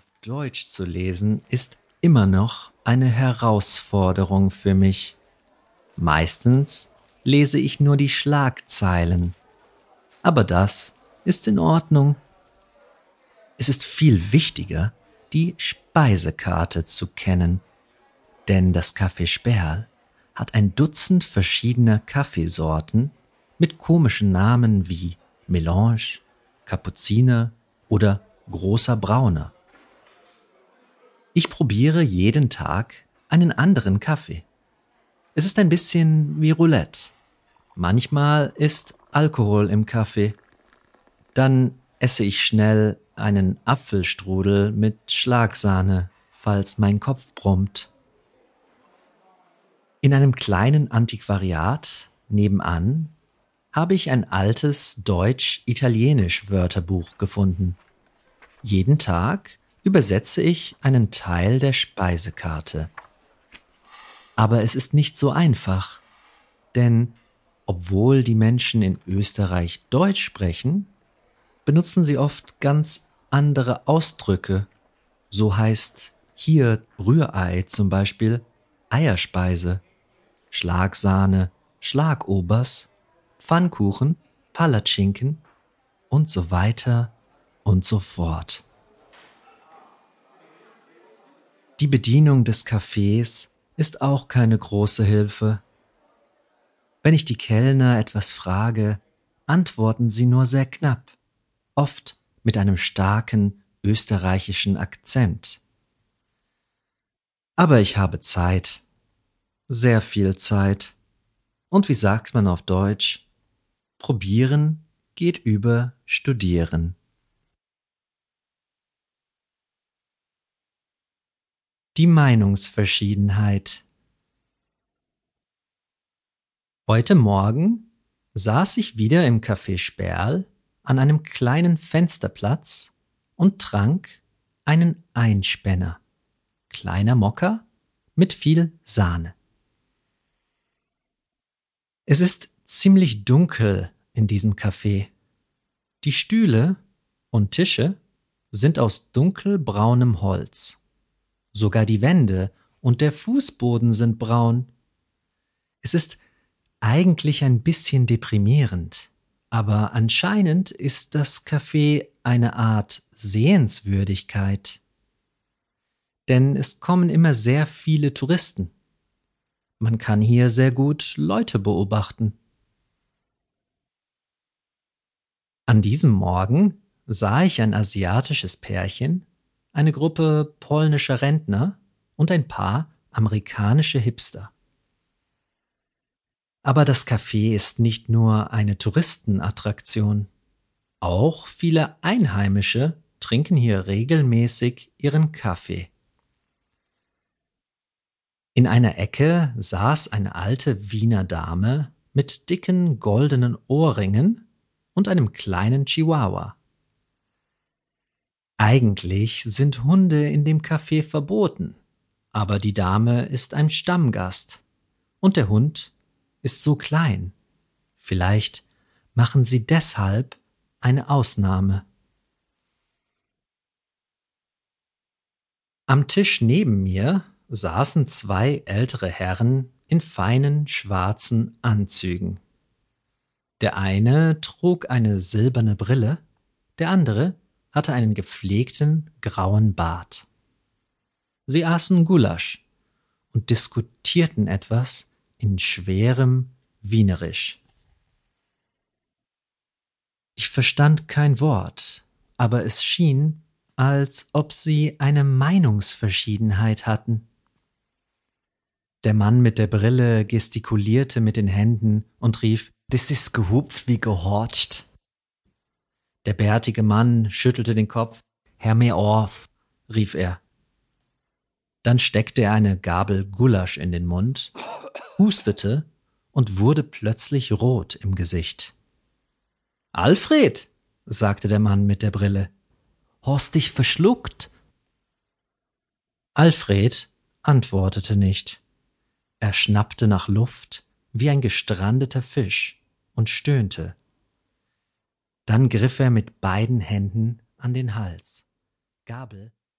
Auf Deutsch zu lesen ist immer noch eine Herausforderung für mich. Meistens lese ich nur die Schlagzeilen. Aber das ist in Ordnung. Es ist viel wichtiger, die Speisekarte zu kennen, denn das Café Sperl hat ein Dutzend verschiedener Kaffeesorten mit komischen Namen wie Melange, Kapuziner oder großer Brauner. Ich probiere jeden Tag einen anderen Kaffee. Es ist ein bisschen wie Roulette. Manchmal ist Alkohol im Kaffee. Dann esse ich schnell einen Apfelstrudel mit Schlagsahne, falls mein Kopf brummt. In einem kleinen Antiquariat nebenan habe ich ein altes Deutsch-Italienisch Wörterbuch gefunden. Jeden Tag übersetze ich einen Teil der Speisekarte. Aber es ist nicht so einfach, denn obwohl die Menschen in Österreich Deutsch sprechen, benutzen sie oft ganz andere Ausdrücke. So heißt hier Rührei zum Beispiel Eierspeise, Schlagsahne, Schlagobers, Pfannkuchen, Palatschinken und so weiter und so fort. Die Bedienung des Cafés ist auch keine große Hilfe. Wenn ich die Kellner etwas frage, antworten sie nur sehr knapp, oft mit einem starken österreichischen Akzent. Aber ich habe Zeit, sehr viel Zeit. Und wie sagt man auf Deutsch? Probieren geht über Studieren. Die Meinungsverschiedenheit. Heute Morgen saß ich wieder im Café Sperl an einem kleinen Fensterplatz und trank einen Einspänner, kleiner Mocker mit viel Sahne. Es ist ziemlich dunkel in diesem Café. Die Stühle und Tische sind aus dunkelbraunem Holz. Sogar die Wände und der Fußboden sind braun. Es ist eigentlich ein bisschen deprimierend, aber anscheinend ist das Café eine Art Sehenswürdigkeit. Denn es kommen immer sehr viele Touristen. Man kann hier sehr gut Leute beobachten. An diesem Morgen sah ich ein asiatisches Pärchen, eine Gruppe polnischer Rentner und ein paar amerikanische Hipster. Aber das Café ist nicht nur eine Touristenattraktion. Auch viele Einheimische trinken hier regelmäßig ihren Kaffee. In einer Ecke saß eine alte Wiener Dame mit dicken goldenen Ohrringen und einem kleinen Chihuahua. Eigentlich sind Hunde in dem Café verboten, aber die Dame ist ein Stammgast und der Hund ist so klein. Vielleicht machen sie deshalb eine Ausnahme. Am Tisch neben mir saßen zwei ältere Herren in feinen schwarzen Anzügen. Der eine trug eine silberne Brille, der andere hatte einen gepflegten grauen Bart. Sie aßen Gulasch und diskutierten etwas in schwerem Wienerisch. Ich verstand kein Wort, aber es schien, als ob sie eine Meinungsverschiedenheit hatten. Der Mann mit der Brille gestikulierte mit den Händen und rief, das ist gehupft wie gehorcht. Der bärtige Mann schüttelte den Kopf. Herr auf, rief er. Dann steckte er eine Gabel Gulasch in den Mund, hustete und wurde plötzlich rot im Gesicht. Alfred, sagte der Mann mit der Brille, hast dich verschluckt? Alfred antwortete nicht. Er schnappte nach Luft wie ein gestrandeter Fisch und stöhnte. Dann griff er mit beiden Händen an den Hals. Gabel